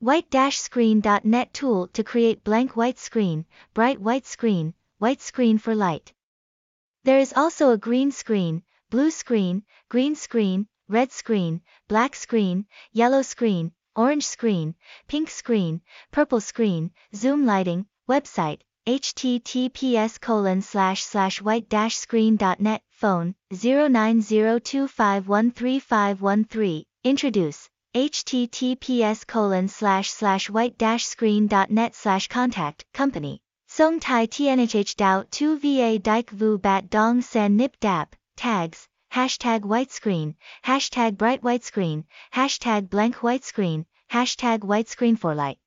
White-screen.net tool to create blank white screen, bright white screen, white screen for light. There is also a green screen, blue screen, green screen, red screen, black screen, yellow screen, orange screen, pink screen, purple screen, zoom lighting, website, https colon slash slash white dash screen.net, phone, 0902513513, introduce, https colon slash slash white dash screen.net slash contact, company. Cong Ty TNHH Dau Tu VA Dich Vu Bat Dong San Nhip Dap, tags, hashtag white screen, hashtag bright white screen, hashtag blank white screen, hashtag white screen for light.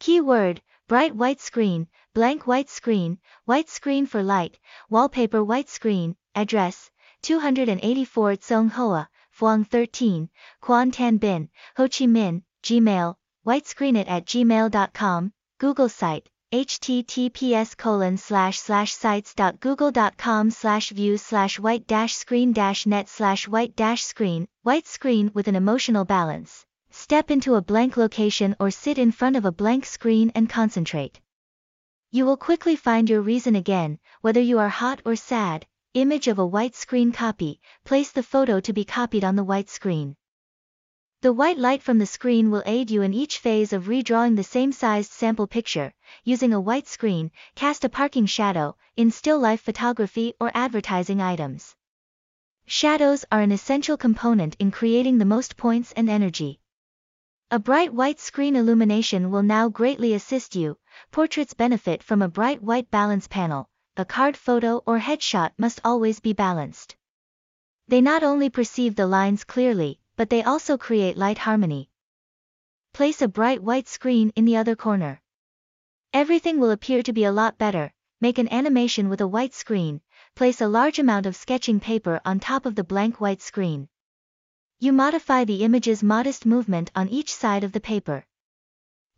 Keyword, bright white screen, blank white screen, white screen for light, wallpaper white screen, address, 284 Cong Hoa, Phuong 13, Quan Tan Binh, Ho Chi Minh, Gmail, whitescreennet at gmail.com, Google site, https colon slash slash sites.google.com slash view slash white dash screen dash net slash white dash screen, white screen with an emotional balance. Step into a blank location or sit in front of a blank screen and concentrate. You will quickly find your reason again, whether you are hot or sad, Image of a white screen copy, place the photo to be copied on the white screen. The white light from the screen will aid you in each phase of redrawing the same sized sample picture, using a white screen, cast a parking shadow, in still life photography or advertising items. Shadows are an essential component in creating the most points and energy. A bright white screen illumination will now greatly assist you. Portraits benefit from a bright white balance panel, a card photo or headshot must always be balanced. They not only perceive the lines clearly, but they also create light harmony. Place a bright white screen in the other corner. Everything will appear to be a lot better. Make an animation with a white screen, place a large amount of sketching paper on top of the blank white screen. You modify the image's modest movement on each side of the paper.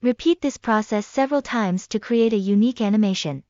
Repeat this process several times to create a unique animation.